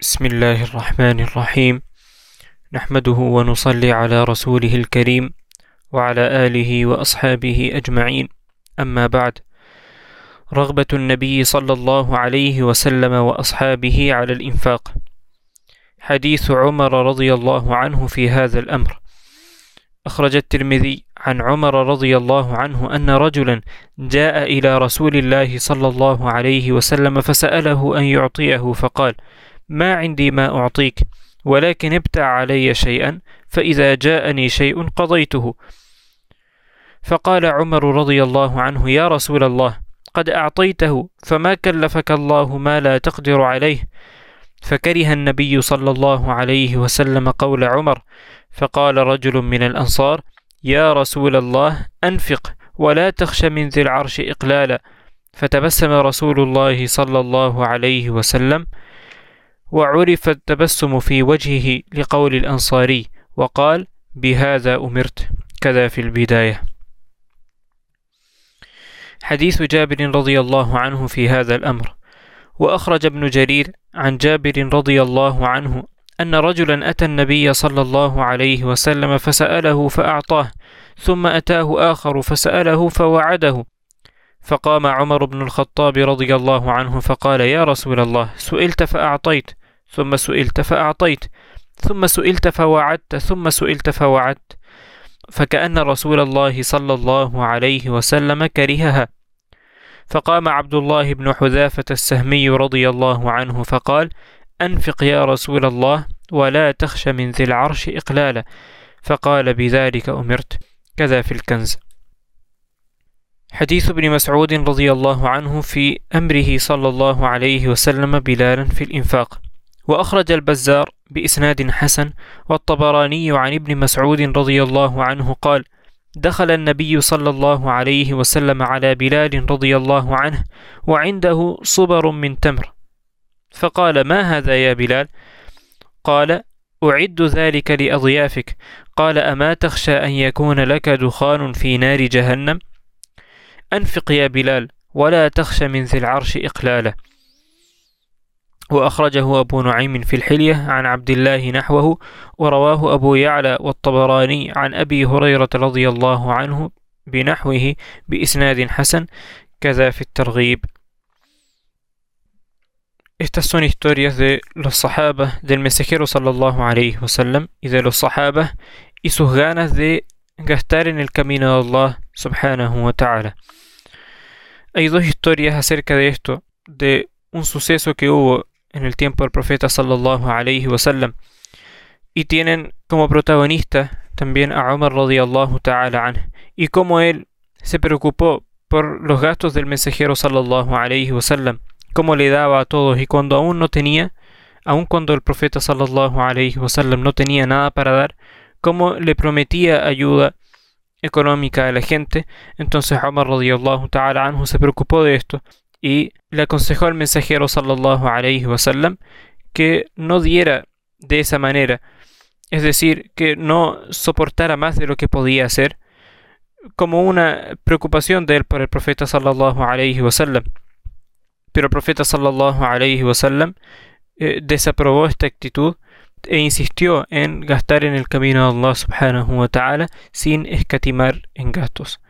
بسم الله الرحمن الرحيم. نحمده ونصلي على رسوله الكريم وعلى آله وأصحابه أجمعين. أما بعد رغبة النبي صلى الله عليه وسلم وأصحابه على الإنفاق. حديث عمر رضي الله عنه في هذا الأمر. أخرج الترمذي عن عمر رضي الله عنه أن رجلا جاء إلى رسول الله صلى الله عليه وسلم فسأله أن يعطيه فقال: ما عندي ما أعطيك ولكن ابتع علي شيئا فإذا جاءني شيء قضيته. فقال عمر رضي الله عنه يا رسول الله قد أعطيته فما كلفك الله ما لا تقدر عليه؟ فكره النبي صلى الله عليه وسلم قول عمر فقال رجل من الأنصار يا رسول الله أنفق ولا تخش من ذي العرش إقلالا. فتبسم رسول الله صلى الله عليه وسلم وعرف التبسم في وجهه لقول الأنصاري وقال بهذا أمرت كذا في البداية. حديث جابر رضي الله عنه في هذا الأمر. وأخرج ابن جرير عن جابر رضي الله عنه أن رجلا أتى النبي صلى الله عليه وسلم فسأله فأعطاه ثم أتاه آخر فسأله فوعده. فقام عمر بن الخطاب رضي الله عنه فقال يا رسول الله سئلت فأعطيت ثم سئلت فأعطيت ثم سئلت فوعدت ثم سئلت فوعدت. فكأن رسول الله صلى الله عليه وسلم كرهها. فقام عبد الله بن حذافة السهمي رضي الله عنه فقال أنفق يا رسول الله ولا تخش من ذي العرش إقلالا. فقال بذلك أمرت. كذا في الكنز. حديث ابن مسعود رضي الله عنه في أمره صلى الله عليه وسلم بلالا في الإنفاق. وأخرج البزار بإسناد حسن والطبراني عن ابن مسعود رضي الله عنه قال دخل النبي صلى الله عليه وسلم على بلال رضي الله عنه وعنده صبر من تمر. فقال ما هذا يا بلال؟ قال أعد ذلك لأضيافك. قال أما تخشى أن يكون لك دخان في نار جهنم؟ أنفق يا بلال ولا تخش من ذي العرش إقلاله وأخرجه أبو نعيم في الحلية عن عبد الله نحوه ورواه أبو يعلى والطبراني عن أبي هريرة رضي الله عنه بنحوه بإسناد حسن كذا في الترغيب. Estas son historias de los sahaba, del mensajero sallallahu alayhi wasallam y de los sahaba y sus ganas de gastar en el camino de Allah subhanahu wa ta'ala. Hay dos historias acerca de esto, de un suceso que hubo en el tiempo del profeta sallallahu wasallam y tienen como protagonista también a Umar radiyallahu ta'ala y cómo él se preocupó por los gastos del mensajero sallallahu alayhi wasallam cómo le daba a todos y cuando aún no tenía, aun cuando el profeta sallallahu alayhi wasallam no tenía nada para dar, cómo le prometía ayuda económica a la gente, entonces Umar radiyallahu ta'ala anhu se preocupó de esto y le aconsejó al mensajero sallallahu alayhi wasallam que no diera de esa manera, es decir, que no soportara más de lo que podía hacer, como una preocupación de él por el profeta sallallahu alayhi wasallam. Pero el profeta sallallahu alayhi wasallam eh, desaprobó esta actitud e insistió en gastar en el camino de Allah subhanahu wa ta'ala sin escatimar en gastos.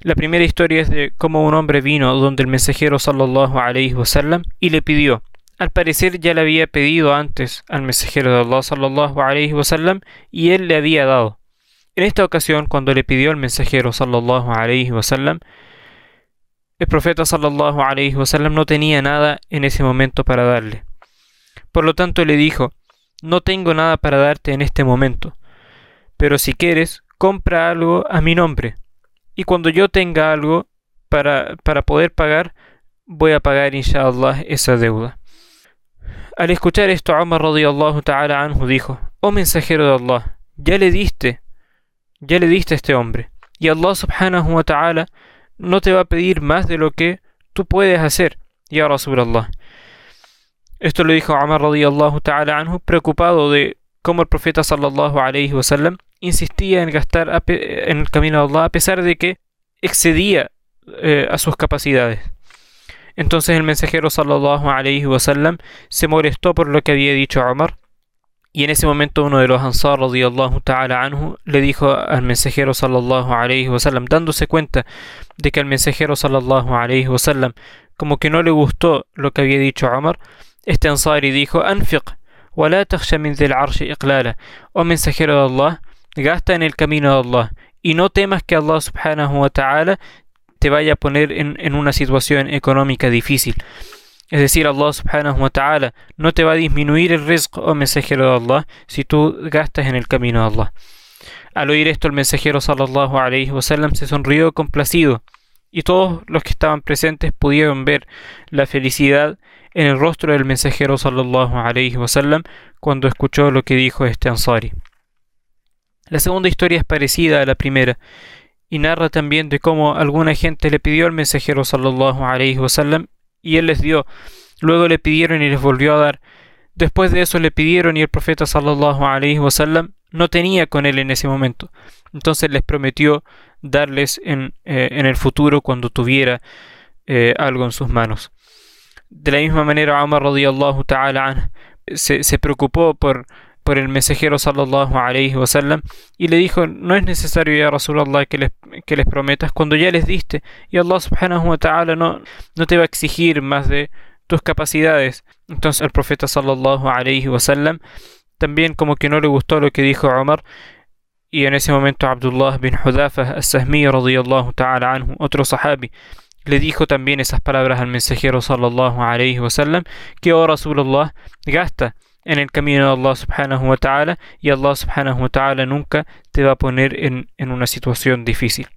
La primera historia es de cómo un hombre vino donde el mensajero sallallahu alayhi wasallam y le pidió. Al parecer ya le había pedido antes al mensajero de Allah sallallahu alayhi wasallam y él le había dado. En esta ocasión, cuando le pidió al mensajero sallallahu alayhi wasallam, el profeta sallallahu alayhi wasallam no tenía nada en ese momento para darle. Por lo tanto le dijo, no tengo nada para darte en este momento, pero si quieres, compra algo a mi nombre, y cuando yo tenga algo para, para poder pagar, voy a pagar inshallah esa deuda. Al escuchar esto, Umar radiyallahu ta'ala anhu dijo, oh mensajero de Allah, ya le diste, ya le diste a este hombre, y Allah subhanahu wa ta'ala no te va a pedir más de lo que tú puedes hacer, ya Rasulallah. Esto lo dijo Umar radiyallahu ta'ala anhu, preocupado de cómo el profeta sallallahu alayhi wasallam insistía en gastar en el camino de Allah a pesar de que excedía eh, a sus capacidades. Entonces el mensajero sallallahu alayhi wasallam se molestó por lo que había dicho Omar y en ese momento uno de los Ansar radiyallahu ta'ala anhu le dijo al mensajero sallallahu alayhi wasallam dándose cuenta de que al mensajero sallallahu alayhi wasallam como que no le gustó lo que había dicho Omar este Ansari dijo, Anfiq, Oh mensajero de Allah, gasta en el camino de Allah y no temas que Allah subhanahu wa ta'ala te vaya a poner en, una situación económica difícil. Es decir, Allah subhanahu wa ta'ala no te va a disminuir el rizq, oh mensajero de Allah, si tú gastas en el camino de Allah. Al oír esto, el mensajero sallallahu alayhi wasallam se sonrió complacido y todos los que estaban presentes pudieron ver la felicidad en el rostro del mensajero sallallahu cuando escuchó lo que dijo este Ansari. La segunda historia es parecida a la primera y narra también de cómo alguna gente le pidió al mensajero sallallahu alayhi wa sallam y él les dio. Luego le pidieron y les volvió a dar. Después de eso le pidieron y el profeta sallallahu alayhi wa sallam no tenía con él en ese momento. Entonces les prometió darles en, eh, en el futuro cuando tuviera eh, algo en sus manos. De la misma manera, Umar radiyallahu ta'ala se, se preocupó por por el mensajero sallallahu alayhi wasallam y le dijo no es necesario ya Rasulallah que les, que les prometas cuando ya les diste y Allah subhanahu wa ta'ala no, no te va a exigir más de tus capacidades entonces el profeta sallallahu alayhi wasallam también como que no le gustó lo que dijo Omar y en ese momento Abdullah bin Hudafa as-Sahmi radiyallahu ta'ala anhu otro sahabi le dijo también esas palabras al mensajero sallallahu alayhi wasallam que oh Rasulullah gasta en el camino de Allah subhanahu wa ta'ala y Allah subhanahu wa ta'ala nunca te va a poner en, en una situación difícil.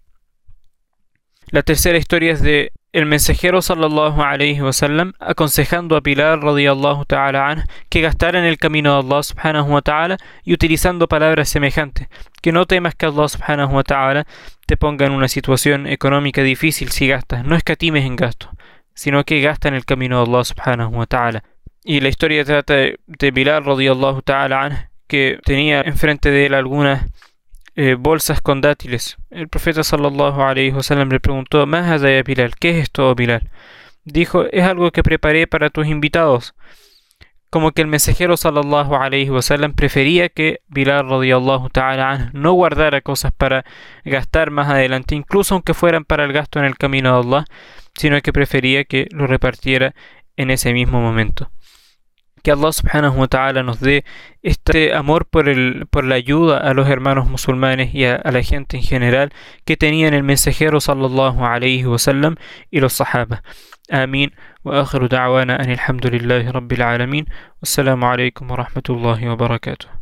La tercera historia es de el mensajero sallallahu alayhi wa sallam aconsejando a Pilar radiyallahu ta'ala que gastara en el camino de Allah subhanahu wa y utilizando palabras semejantes. Que no temas que Allah subhanahu wa te ponga en una situación económica difícil si gastas. No escatimes en gasto sino que gasta en el camino de Allah subhanahu wa y la historia trata de, Bilal radiyallahu ta'ala anh, que tenía enfrente de él algunas eh, bolsas con dátiles. El profeta sallallahu alayhi wasallam le preguntó, ¿Más allá Bilal? ¿Qué es esto, Bilal? Dijo, es algo que preparé para tus invitados. Como que el mensajero sallallahu alayhi wasallam prefería que Bilal radiyallahu ta'ala no guardara cosas para gastar más adelante, incluso aunque fueran para el gasto en el camino de Allah, sino que prefería que lo repartiera en ese mismo momento que Allah subhanahu wa ta'ala nos dé este amor por, el, por la ayuda a los hermanos musulmanes y a, a la gente en general que tenían el mensajero sallallahu alayhi wa sallam y los sahaba. آمين وآخر دعوانا أن الحمد لله رب العالمين والسلام عليكم ورحمة الله وبركاته